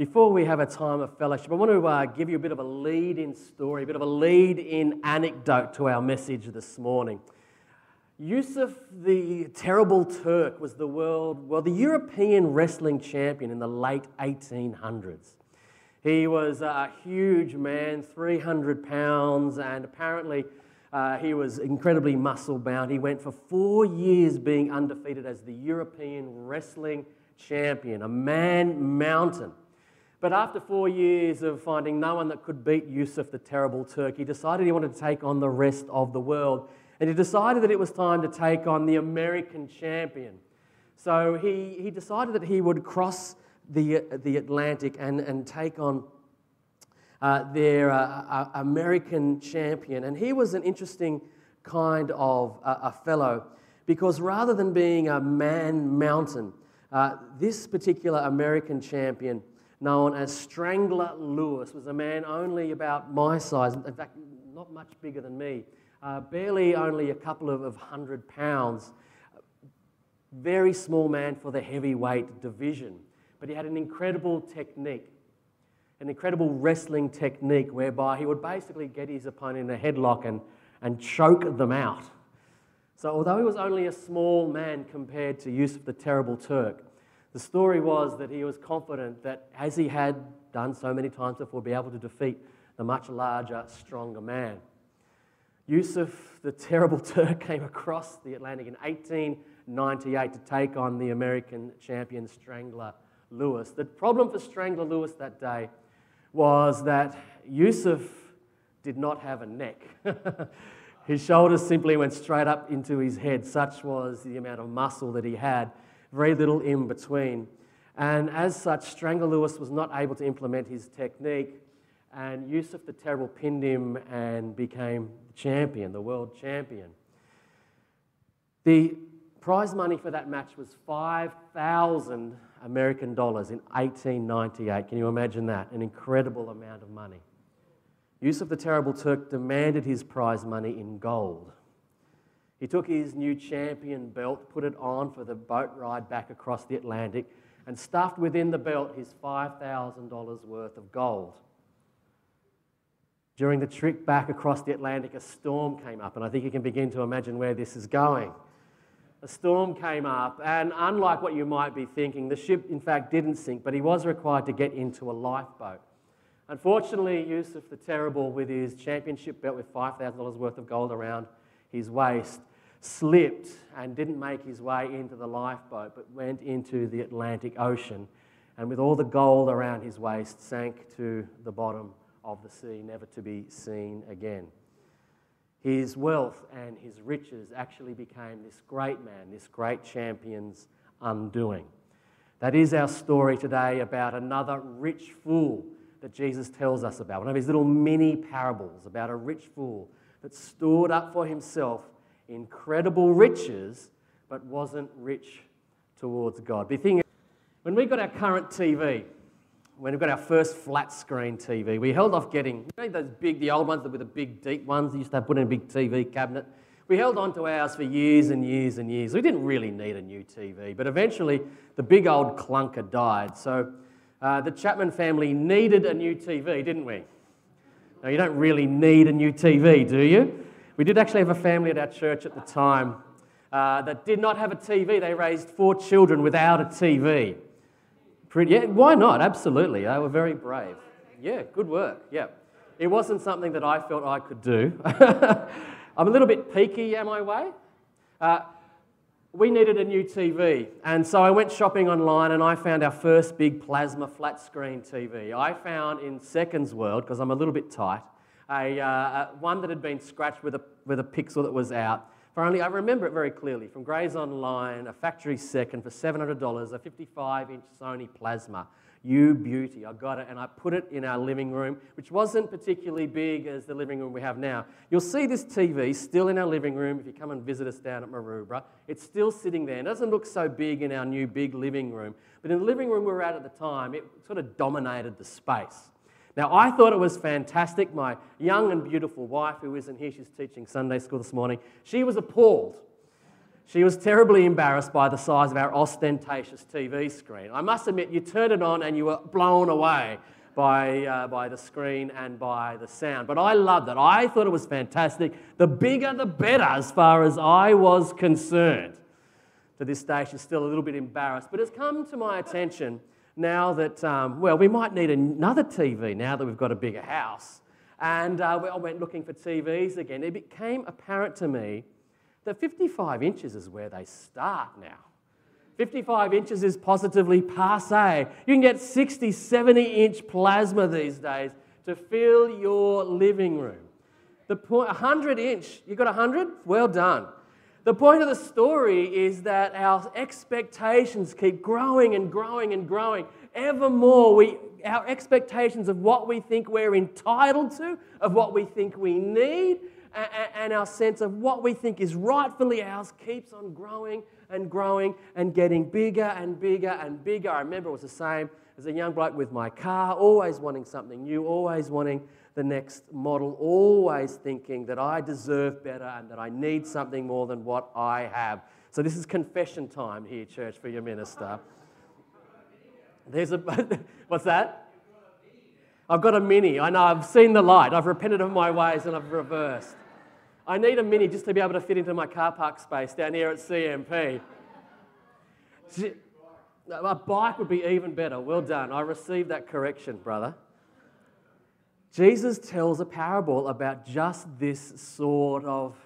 Before we have a time of fellowship, I want to uh, give you a bit of a lead in story, a bit of a lead in anecdote to our message this morning. Yusuf the Terrible Turk was the world, well, the European wrestling champion in the late 1800s. He was a huge man, 300 pounds, and apparently uh, he was incredibly muscle bound. He went for four years being undefeated as the European wrestling champion, a man mountain. But after four years of finding no one that could beat Yusuf the terrible Turk, he decided he wanted to take on the rest of the world. And he decided that it was time to take on the American champion. So he, he decided that he would cross the, the Atlantic and, and take on uh, their uh, American champion. And he was an interesting kind of uh, a fellow because rather than being a man mountain, uh, this particular American champion known as Strangler Lewis, was a man only about my size, in fact, not much bigger than me, uh, barely only a couple of, of hundred pounds. Very small man for the heavyweight division, but he had an incredible technique, an incredible wrestling technique whereby he would basically get his opponent in a headlock and, and choke them out. So, although he was only a small man compared to Yusuf the Terrible Turk, the story was that he was confident that, as he had done so many times before, be able to defeat the much larger, stronger man. Yusuf, the terrible Turk, came across the Atlantic in 1898 to take on the American champion Strangler Lewis. The problem for Strangler Lewis that day was that Yusuf did not have a neck. his shoulders simply went straight up into his head, such was the amount of muscle that he had very little in between. And as such, Strangler Lewis was not able to implement his technique, and Yusuf the Terrible pinned him and became the champion, the world champion. The prize money for that match was 5,000 American dollars in 1898. Can you imagine that? An incredible amount of money. Yusuf the Terrible Turk demanded his prize money in gold. He took his new champion belt, put it on for the boat ride back across the Atlantic, and stuffed within the belt his $5,000 worth of gold. During the trip back across the Atlantic, a storm came up, and I think you can begin to imagine where this is going. A storm came up, and unlike what you might be thinking, the ship in fact didn't sink, but he was required to get into a lifeboat. Unfortunately, Yusuf the Terrible, with his championship belt with $5,000 worth of gold around his waist, slipped and didn't make his way into the lifeboat, but went into the Atlantic Ocean, and with all the gold around his waist, sank to the bottom of the sea, never to be seen again. His wealth and his riches actually became this great man, this great champion's undoing. That is our story today about another rich fool that Jesus tells us about. One of his little mini parables about a rich fool that stored up for himself incredible riches, but wasn't rich towards God. The thing when we got our current TV, when we got our first flat screen TV, we held off getting you know, those big, the old ones with the big, deep ones. You used to have put in a big TV cabinet. We held on to ours for years and years and years. We didn't really need a new TV, but eventually the big old clunker died. So uh, the Chapman family needed a new TV, didn't we? Now, you don't really need a new TV, do you? We did actually have a family at our church at the time uh, that did not have a TV. They raised four children without a TV. Pretty, yeah, why not? Absolutely. They were very brave. Yeah, good work. Yeah. It wasn't something that I felt I could do. I'm a little bit peaky, am I way? Uh, we needed a new TV, and so I went shopping online and I found our first big plasma flat screen TV. I found in Seconds World, because I'm a little bit tight, a, uh, one that had been scratched with a, with a pixel that was out. For only, I remember it very clearly, from Grays Online, a factory second for $700, a 55 inch Sony Plasma. You beauty, I got it, and I put it in our living room, which wasn't particularly big as the living room we have now. You'll see this TV still in our living room if you come and visit us down at Maroubra. It's still sitting there. It doesn't look so big in our new big living room, but in the living room we were at at the time, it sort of dominated the space. Now, I thought it was fantastic. My young and beautiful wife, who isn't here, she's teaching Sunday school this morning, she was appalled. She was terribly embarrassed by the size of our ostentatious TV screen. I must admit, you turned it on and you were blown away by, uh, by the screen and by the sound. But I loved it. I thought it was fantastic. The bigger, the better, as far as I was concerned. To this day, she's still a little bit embarrassed. But it's come to my attention now that, um, well, we might need another TV now that we've got a bigger house. And uh, I went looking for TVs again. It became apparent to me that 55 inches is where they start now. 55 inches is positively passe. You can get 60, 70 inch plasma these days to fill your living room. The point, 100 inch, you got 100? Well done. The point of the story is that our expectations keep growing and growing and growing. Ever more, we, our expectations of what we think we're entitled to, of what we think we need, and our sense of what we think is rightfully ours keeps on growing and growing and getting bigger and bigger and bigger. I remember it was the same as a young bloke with my car, always wanting something new, always wanting the next model, always thinking that I deserve better and that I need something more than what I have. So, this is confession time here, church, for your minister. There's a, what's that? I've got a mini. I know, I've seen the light. I've repented of my ways and I've reversed. I need a mini just to be able to fit into my car park space down here at CMP. A bike would be even better. Well done. I received that correction, brother. Jesus tells a parable about just this sort of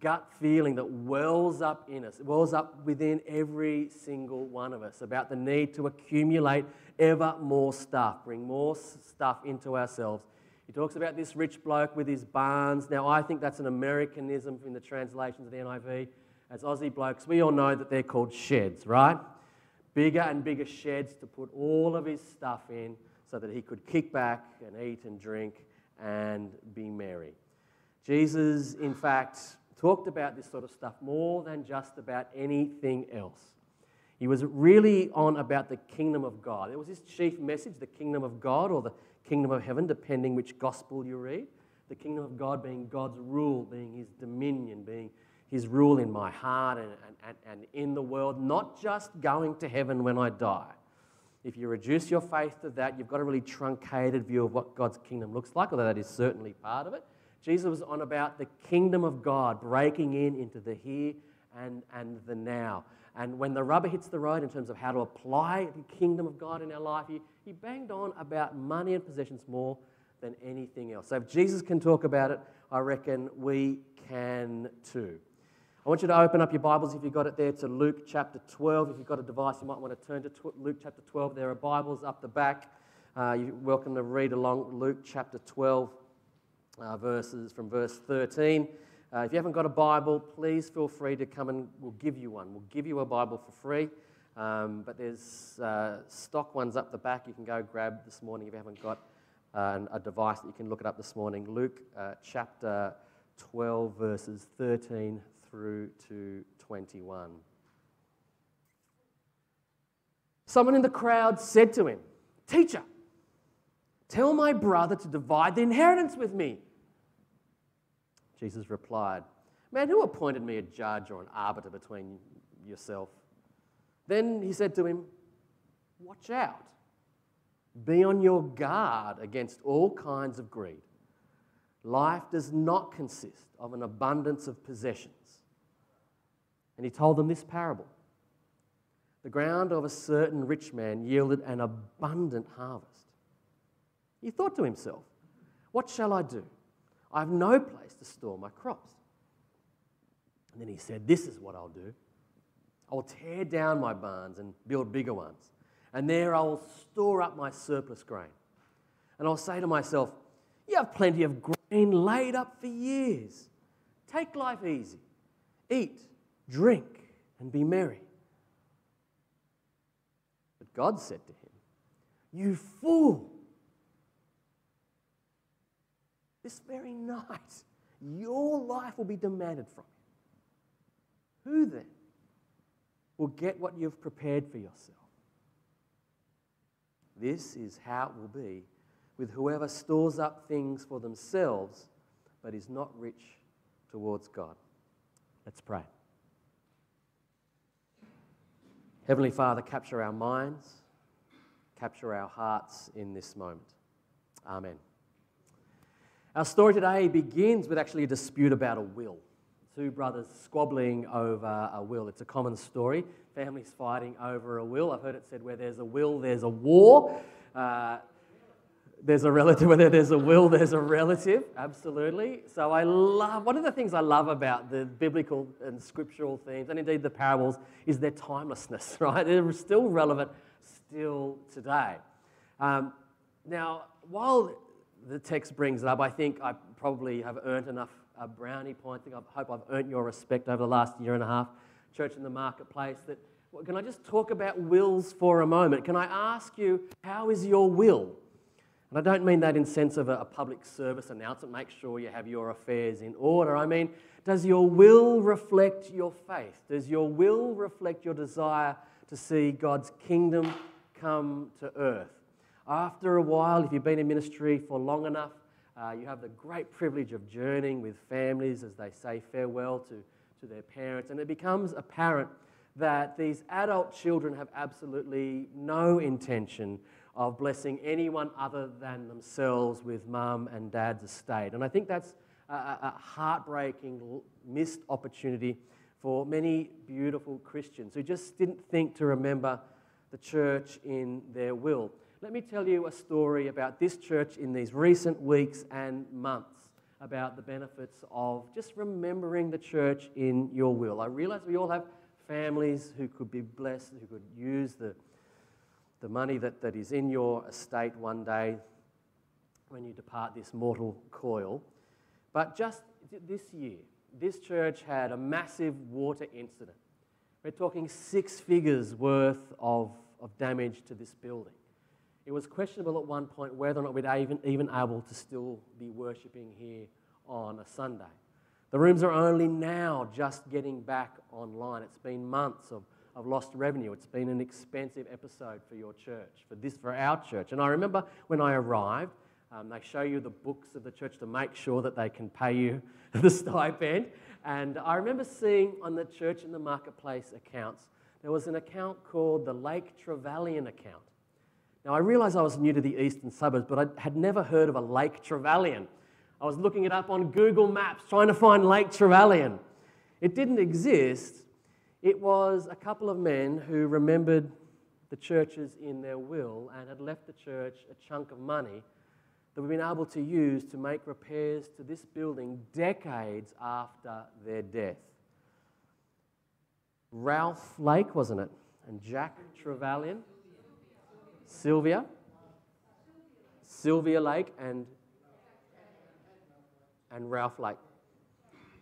gut feeling that wells up in us, wells up within every single one of us about the need to accumulate ever more stuff, bring more stuff into ourselves he talks about this rich bloke with his barns. Now, I think that's an Americanism in the translations of the NIV. As Aussie blokes, we all know that they're called sheds, right? Bigger and bigger sheds to put all of his stuff in so that he could kick back and eat and drink and be merry. Jesus, in fact, talked about this sort of stuff more than just about anything else. He was really on about the kingdom of God. It was his chief message, the kingdom of God or the kingdom of heaven, depending which gospel you read. The kingdom of God being God's rule, being his dominion, being his rule in my heart and, and, and in the world, not just going to heaven when I die. If you reduce your faith to that, you've got a really truncated view of what God's kingdom looks like, although that is certainly part of it. Jesus was on about the kingdom of God breaking in into the here and, and the now. And when the rubber hits the road in terms of how to apply the kingdom of God in our life, he, he banged on about money and possessions more than anything else. So if Jesus can talk about it, I reckon we can too. I want you to open up your Bibles, if you've got it there, to Luke chapter 12. If you've got a device, you might want to turn to Luke chapter 12. There are Bibles up the back. Uh, you're welcome to read along Luke chapter 12, uh, verses from verse 13. Uh, if you haven't got a Bible, please feel free to come and we'll give you one. We'll give you a Bible for free. Um, but there's uh, stock ones up the back you can go grab this morning if you haven't got uh, a device that you can look it up this morning. Luke uh, chapter 12, verses 13 through to 21. Someone in the crowd said to him, Teacher, tell my brother to divide the inheritance with me. Jesus replied, Man, who appointed me a judge or an arbiter between yourself? Then he said to him, Watch out. Be on your guard against all kinds of greed. Life does not consist of an abundance of possessions. And he told them this parable The ground of a certain rich man yielded an abundant harvest. He thought to himself, What shall I do? I have no place to store my crops. And then he said, This is what I'll do I'll tear down my barns and build bigger ones. And there I will store up my surplus grain. And I'll say to myself, You have plenty of grain laid up for years. Take life easy. Eat, drink, and be merry. But God said to him, You fool! this very night, your life will be demanded from you. Who then will get what you've prepared for yourself? This is how it will be with whoever stores up things for themselves but is not rich towards God. Let's pray. Heavenly Father, capture our minds, capture our hearts in this moment. Amen. Our story today begins with actually a dispute about a will. Two brothers squabbling over a will. It's a common story. Families fighting over a will. I've heard it said where there's a will, there's a war. Uh, there's a relative, whether there's a will, there's a relative, absolutely. So I love, one of the things I love about the biblical and scriptural themes, and indeed the parables, is their timelessness, right? They're still relevant still today. Um, now, while the text brings it up, I think I probably have earned enough uh, brownie points. I hope I've earned your respect over the last year and a half, church in the marketplace, that well, can I just talk about wills for a moment? Can I ask you, how is your will? And I don't mean that in sense of a, a public service announcement, make sure you have your affairs in order. I mean, does your will reflect your faith? Does your will reflect your desire to see God's kingdom come to earth? After a while, if you've been in ministry for long enough, uh, you have the great privilege of journeying with families as they say farewell to, to their parents, and it becomes apparent that these adult children have absolutely no intention of blessing anyone other than themselves with mum and dad's estate. And I think that's a, a heartbreaking missed opportunity for many beautiful Christians who just didn't think to remember the church in their will. Let me tell you a story about this church in these recent weeks and months about the benefits of just remembering the church in your will. I realize we all have families who could be blessed, who could use the the money that, that is in your estate one day when you depart this mortal coil. But just this year, this church had a massive water incident. We're talking six figures worth of, of damage to this building. It was questionable at one point whether or not we'd even, even able to still be worshipping here on a Sunday. The rooms are only now just getting back online. It's been months of of lost revenue. It's been an expensive episode for your church, for this, for our church. And I remember when I arrived, um, they show you the books of the church to make sure that they can pay you the stipend. And I remember seeing on the church in the marketplace accounts, there was an account called the Lake Trevelyan account. Now, I realised I was new to the eastern suburbs, but I had never heard of a Lake Trevelyan. I was looking it up on Google Maps, trying to find Lake Trevelyan. It didn't exist, it was a couple of men who remembered the churches in their will and had left the church a chunk of money that we've been able to use to make repairs to this building decades after their death. Ralph Lake, wasn't it? And Jack Trevelyan, Sylvia, Sylvia Lake, and, and Ralph Lake.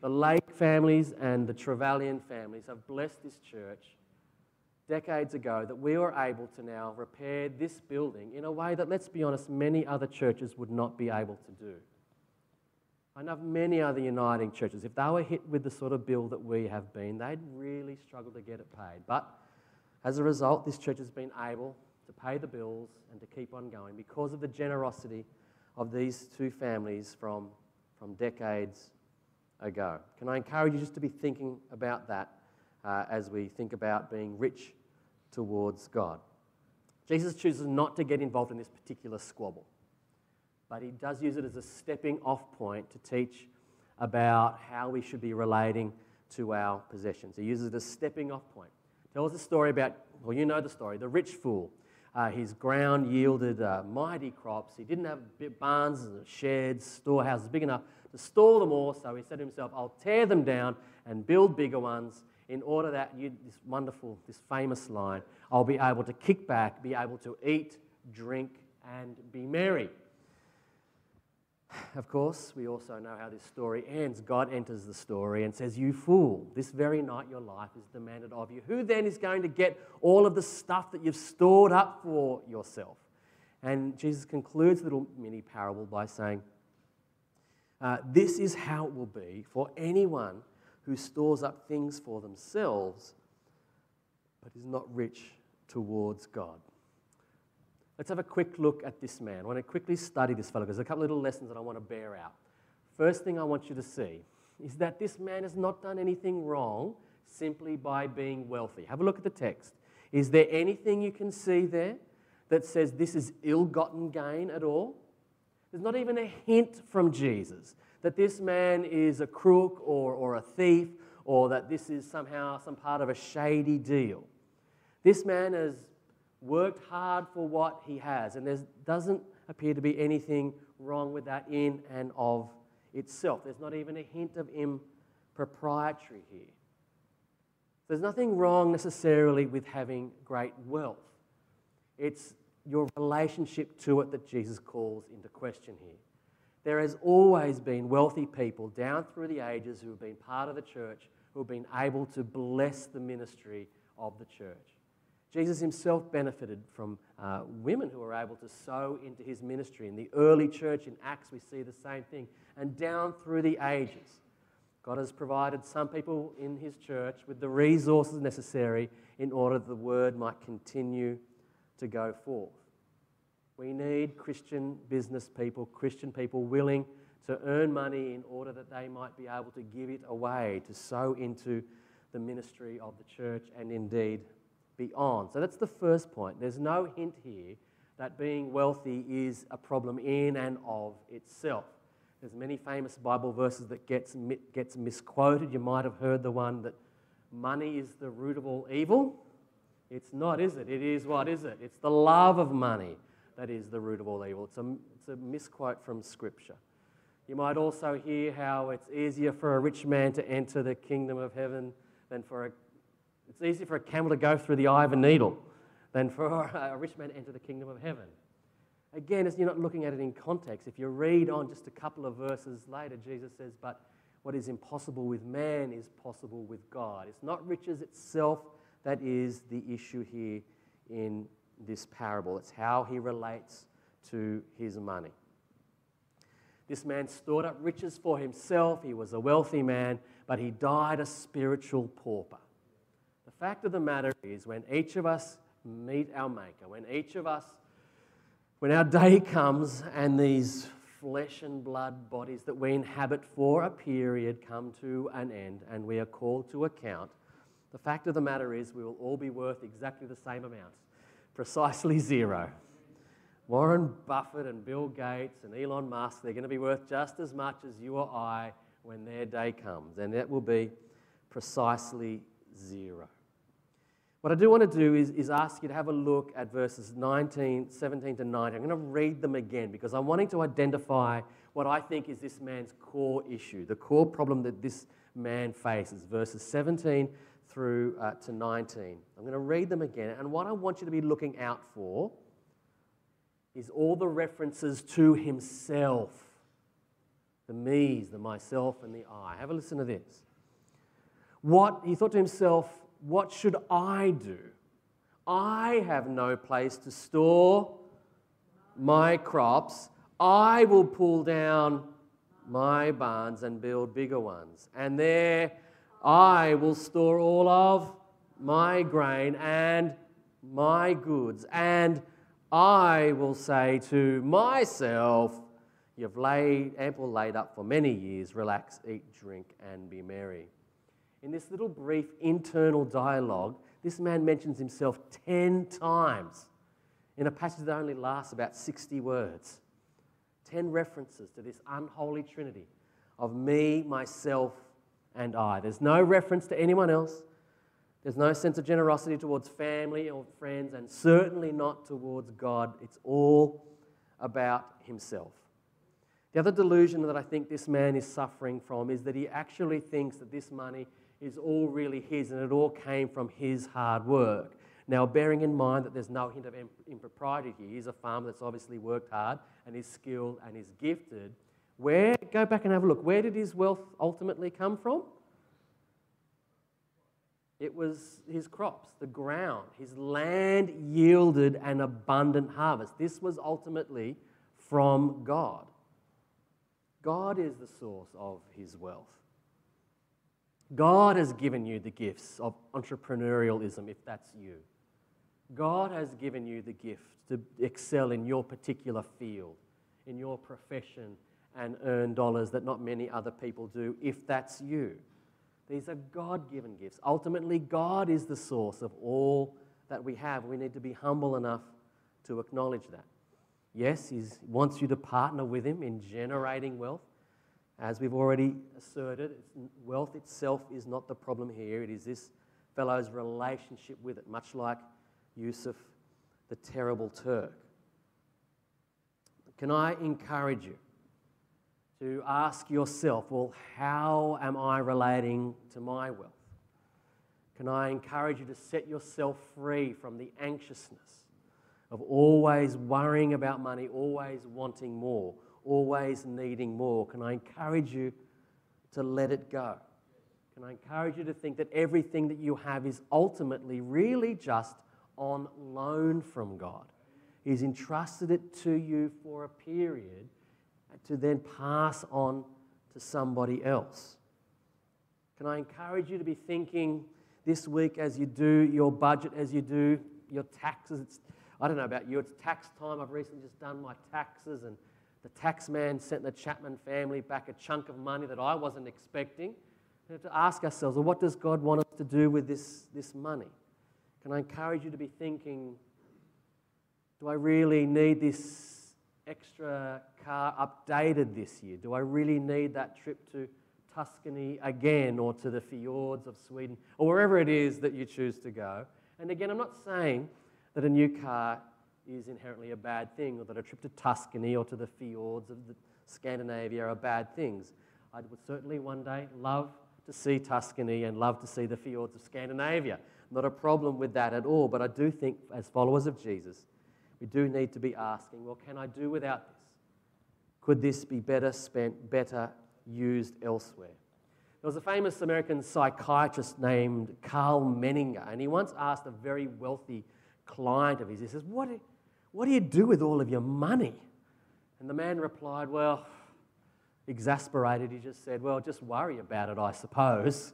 The Lake families and the Trevelyan families have blessed this church decades ago that we were able to now repair this building in a way that, let's be honest, many other churches would not be able to do. I know many other uniting churches, if they were hit with the sort of bill that we have been, they'd really struggle to get it paid. But as a result, this church has been able to pay the bills and to keep on going because of the generosity of these two families from, from decades ago. Can I encourage you just to be thinking about that uh, as we think about being rich towards God? Jesus chooses not to get involved in this particular squabble, but he does use it as a stepping off point to teach about how we should be relating to our possessions. He uses it as a stepping off point. Tells a story about, well, you know the story, the rich fool. Uh, his ground yielded uh, mighty crops. He didn't have barns, sheds, storehouses big enough to store them all. So he said to himself, I'll tear them down and build bigger ones in order that you, this wonderful, this famous line, I'll be able to kick back, be able to eat, drink, and be merry. Of course, we also know how this story ends. God enters the story and says, You fool, this very night your life is demanded of you. Who then is going to get all of the stuff that you've stored up for yourself? And Jesus concludes the little mini parable by saying, uh, this is how it will be for anyone who stores up things for themselves but is not rich towards God. Let's have a quick look at this man. I want to quickly study this fellow because there's a couple little lessons that I want to bear out. First thing I want you to see is that this man has not done anything wrong simply by being wealthy. Have a look at the text. Is there anything you can see there that says this is ill gotten gain at all? There's not even a hint from Jesus that this man is a crook or, or a thief or that this is somehow some part of a shady deal. This man has worked hard for what he has, and there doesn't appear to be anything wrong with that in and of itself. There's not even a hint of impropriety here. There's nothing wrong necessarily with having great wealth. It's your relationship to it that Jesus calls into question here. There has always been wealthy people down through the ages who have been part of the church, who have been able to bless the ministry of the church. Jesus himself benefited from uh, women who were able to sow into his ministry. In the early church in Acts, we see the same thing. And down through the ages, God has provided some people in his church with the resources necessary in order that the word might continue to go forth. We need Christian business people, Christian people willing to earn money in order that they might be able to give it away, to sow into the ministry of the church and indeed beyond. So that's the first point. There's no hint here that being wealthy is a problem in and of itself. There's many famous Bible verses that gets, gets misquoted. You might have heard the one that money is the root of all evil. It's not, is it? It is what is it? It's the love of money that is the root of all evil. It's a, it's a misquote from Scripture. You might also hear how it's easier for a rich man to enter the kingdom of heaven than for a it's easier for a camel to go through the eye of a needle than for a rich man to enter the kingdom of heaven. Again, as you're not looking at it in context, if you read on just a couple of verses later, Jesus says, But what is impossible with man is possible with God. It's not riches itself that is the issue here in this parable. It's how he relates to his money. This man stored up riches for himself. He was a wealthy man, but he died a spiritual pauper. The fact of the matter is, when each of us meet our Maker, when each of us, when our day comes and these flesh and blood bodies that we inhabit for a period come to an end and we are called to account, the fact of the matter is, we will all be worth exactly the same amount precisely zero. Warren Buffett and Bill Gates and Elon Musk, they're going to be worth just as much as you or I when their day comes, and that will be precisely zero. What I do want to do is, is ask you to have a look at verses 19, 17 to 19. I'm going to read them again because I'm wanting to identify what I think is this man's core issue, the core problem that this man faces. Verses 17 through uh, to 19. I'm going to read them again. And what I want you to be looking out for is all the references to himself the me's, the myself, and the I. Have a listen to this. What he thought to himself, what should I do? I have no place to store my crops. I will pull down my barns and build bigger ones. And there I will store all of my grain and my goods. And I will say to myself, You've laid ample laid up for many years. Relax, eat, drink, and be merry. In this little brief internal dialogue, this man mentions himself 10 times in a passage that only lasts about 60 words. 10 references to this unholy trinity of me, myself, and I. There's no reference to anyone else. There's no sense of generosity towards family or friends, and certainly not towards God. It's all about himself. The other delusion that I think this man is suffering from is that he actually thinks that this money is all really his and it all came from his hard work. Now, bearing in mind that there's no hint of impropriety here, he's a farmer that's obviously worked hard and is skilled and is gifted. Where, go back and have a look, where did his wealth ultimately come from? It was his crops, the ground. His land yielded an abundant harvest. This was ultimately from God. God is the source of his wealth. God has given you the gifts of entrepreneurialism, if that's you. God has given you the gift to excel in your particular field, in your profession, and earn dollars that not many other people do, if that's you. These are God given gifts. Ultimately, God is the source of all that we have. We need to be humble enough to acknowledge that. Yes, He wants you to partner with Him in generating wealth. As we've already asserted, wealth itself is not the problem here. It is this fellow's relationship with it, much like Yusuf, the terrible Turk. Can I encourage you to ask yourself, well, how am I relating to my wealth? Can I encourage you to set yourself free from the anxiousness of always worrying about money, always wanting more, always needing more? Can I encourage you to let it go? Can I encourage you to think that everything that you have is ultimately really just on loan from God? He's entrusted it to you for a period to then pass on to somebody else. Can I encourage you to be thinking this week as you do your budget, as you do your taxes? It's, I don't know about you, it's tax time. I've recently just done my taxes, and the tax man sent the Chapman family back a chunk of money that I wasn't expecting. We have to ask ourselves, well, what does God want us to do with this, this money? Can I encourage you to be thinking, do I really need this extra car updated this year? Do I really need that trip to Tuscany again or to the fjords of Sweden or wherever it is that you choose to go? And again, I'm not saying that a new car is inherently a bad thing or that a trip to Tuscany or to the fjords of Scandinavia are bad things. I would certainly one day love to see Tuscany and love to see the fjords of Scandinavia. Not a problem with that at all, but I do think as followers of Jesus, we do need to be asking, well, can I do without this? Could this be better spent, better used elsewhere? There was a famous American psychiatrist named Karl Menninger, and he once asked a very wealthy client of his, he says, what do, what do you do with all of your money? And the man replied, Well, exasperated, he just said, Well, just worry about it, I suppose.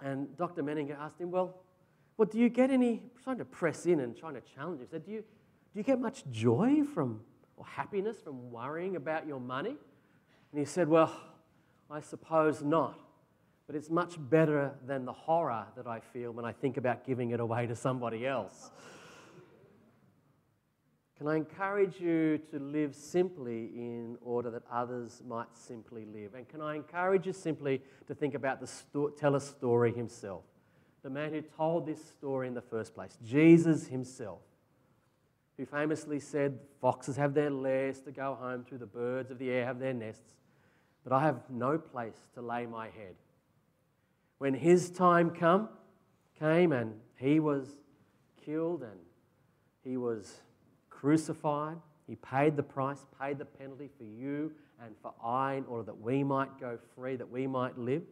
And Dr. Menninger asked him, Well, well do you get any, trying to press in and trying to challenge you, said, do you, do you get much joy from or happiness from worrying about your money? And he said, Well, I suppose not. But it's much better than the horror that I feel when I think about giving it away to somebody else. Can I encourage you to live simply in order that others might simply live? And can I encourage you simply to think about the sto- tell a story himself? The man who told this story in the first place, Jesus himself who famously said, Foxes have their lairs to go home to, the birds of the air have their nests, but I have no place to lay my head. When his time come, came and he was killed and he was crucified, he paid the price, paid the penalty for you and for I in order that we might go free, that we might live.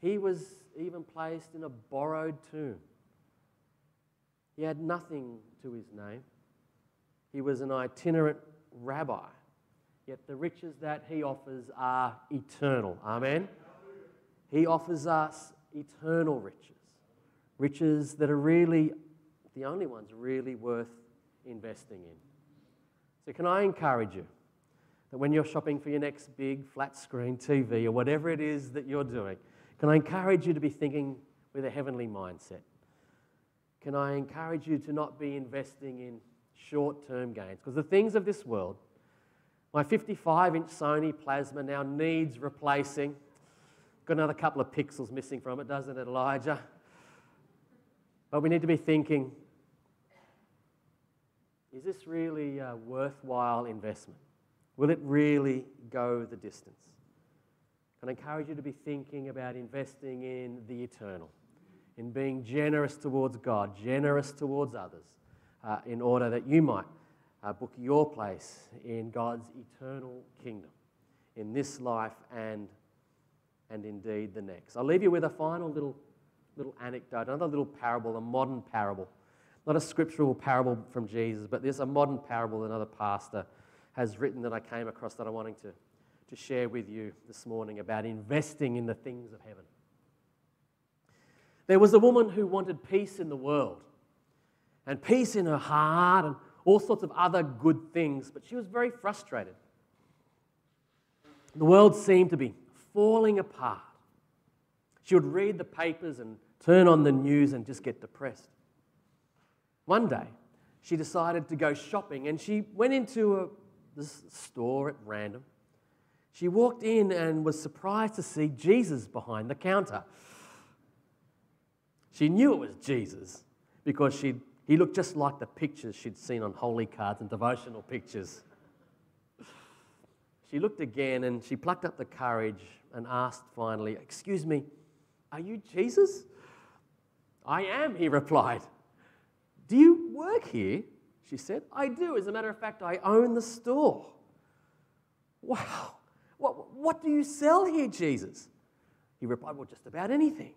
He was even placed in a borrowed tomb. He had nothing to his name. He was an itinerant rabbi, yet the riches that he offers are eternal. Amen? He offers us eternal riches, riches that are really the only ones really worth investing in. So, can I encourage you that when you're shopping for your next big flat screen TV or whatever it is that you're doing, can I encourage you to be thinking with a heavenly mindset? Can I encourage you to not be investing in short term gains. Because the things of this world, my 55 inch Sony plasma now needs replacing. Got another couple of pixels missing from it, doesn't it, Elijah? But we need to be thinking is this really a worthwhile investment? Will it really go the distance? Can I encourage you to be thinking about investing in the eternal, in being generous towards God, generous towards others, uh, in order that you might uh, book your place in God's eternal kingdom in this life and, and indeed the next. I'll leave you with a final little, little anecdote, another little parable, a modern parable. Not a scriptural parable from Jesus, but there's a modern parable another pastor has written that I came across that I'm wanting to, to share with you this morning about investing in the things of heaven. There was a woman who wanted peace in the world and peace in her heart and all sorts of other good things, but she was very frustrated. The world seemed to be falling apart. She would read the papers and turn on the news and just get depressed. One day, she decided to go shopping and she went into a this store at random. She walked in and was surprised to see Jesus behind the counter. She knew it was Jesus because she he looked just like the pictures she'd seen on holy cards and devotional pictures. She looked again and she plucked up the courage and asked finally, Excuse me, are you Jesus? I am, he replied. Do you work here? She said. I do. As a matter of fact, I own the store. Wow. What, do you sell here, Jesus? He replied, Well, just about anything.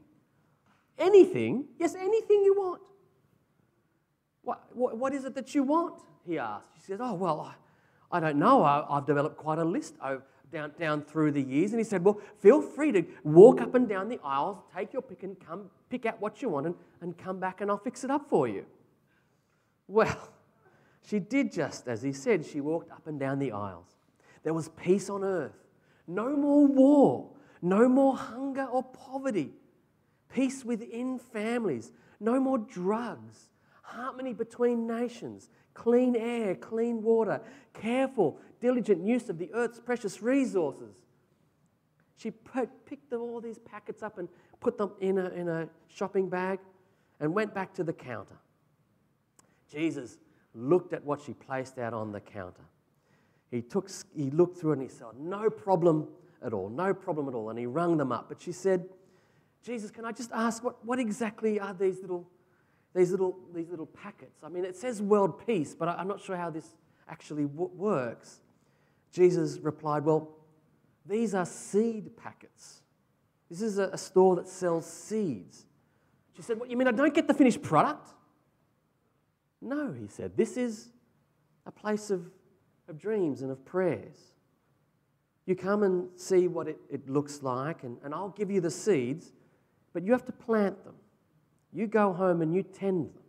Anything? Yes, anything you want. What, what, what is it that you want? He asked. She said, Oh, well, I, I don't know. I, have developed quite a list down, down through the years. And he said, Well, feel free to walk up and down the aisles, take your pick and come pick out what you want and, and come back and I'll fix it up for you. Well, she did just as he said. She walked up and down the aisles. There was peace on earth. No more war. No more hunger or poverty. Peace within families. No more drugs. Harmony between nations. Clean air, clean water. Careful, diligent use of the earth's precious resources. She picked all these packets up and put them in a, in a shopping bag and went back to the counter. Jesus looked at what she placed out on the counter. He, took, he looked through and he said, No problem at all, no problem at all. And he rung them up. But she said, Jesus, can I just ask what, what exactly are these little, these, little, these little packets? I mean, it says world peace, but I'm not sure how this actually works. Jesus replied, Well, these are seed packets. This is a, a store that sells seeds. She said, What, you mean I don't get the finished product? No, he said, this is a place of, of dreams and of prayers. You come and see what it, it looks like, and, and I'll give you the seeds, but you have to plant them. You go home and you tend them,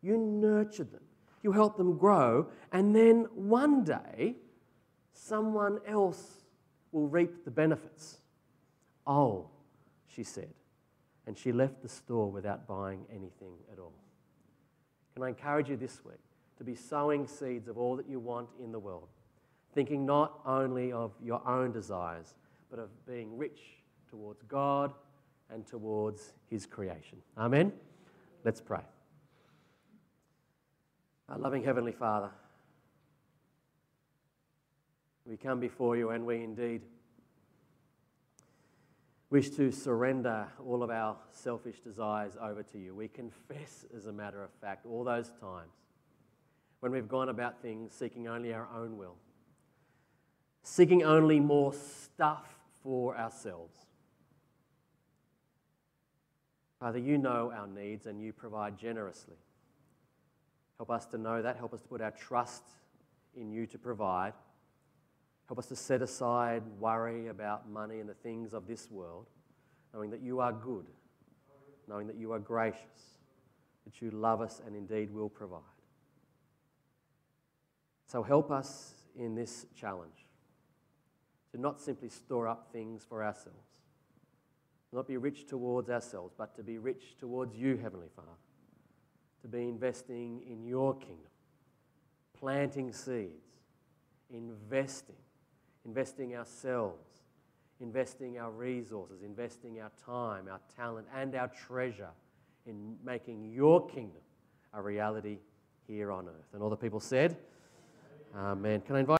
you nurture them, you help them grow, and then one day, someone else will reap the benefits. Oh, she said. And she left the store without buying anything at all. Can I encourage you this week to be sowing seeds of all that you want in the world, thinking not only of your own desires, but of being rich towards God and towards His creation. Amen? Let's pray. Our loving Heavenly Father, we come before you and we indeed wish to surrender all of our selfish desires over to you. We confess, as a matter of fact, all those times when we've gone about things seeking only our own will, seeking only more stuff for ourselves. Father, you know our needs and you provide generously. Help us to know that. Help us to put our trust in you to provide. Help us to set aside worry about money and the things of this world, knowing that you are good, knowing that you are gracious, that you love us and indeed will provide. So help us in this challenge to not simply store up things for ourselves, not be rich towards ourselves, but to be rich towards you, Heavenly Father, to be investing in your kingdom, planting seeds, investing investing ourselves, investing our resources, investing our time, our talent, and our treasure in making your kingdom a reality here on earth. And all the people said, Amen. Can I invite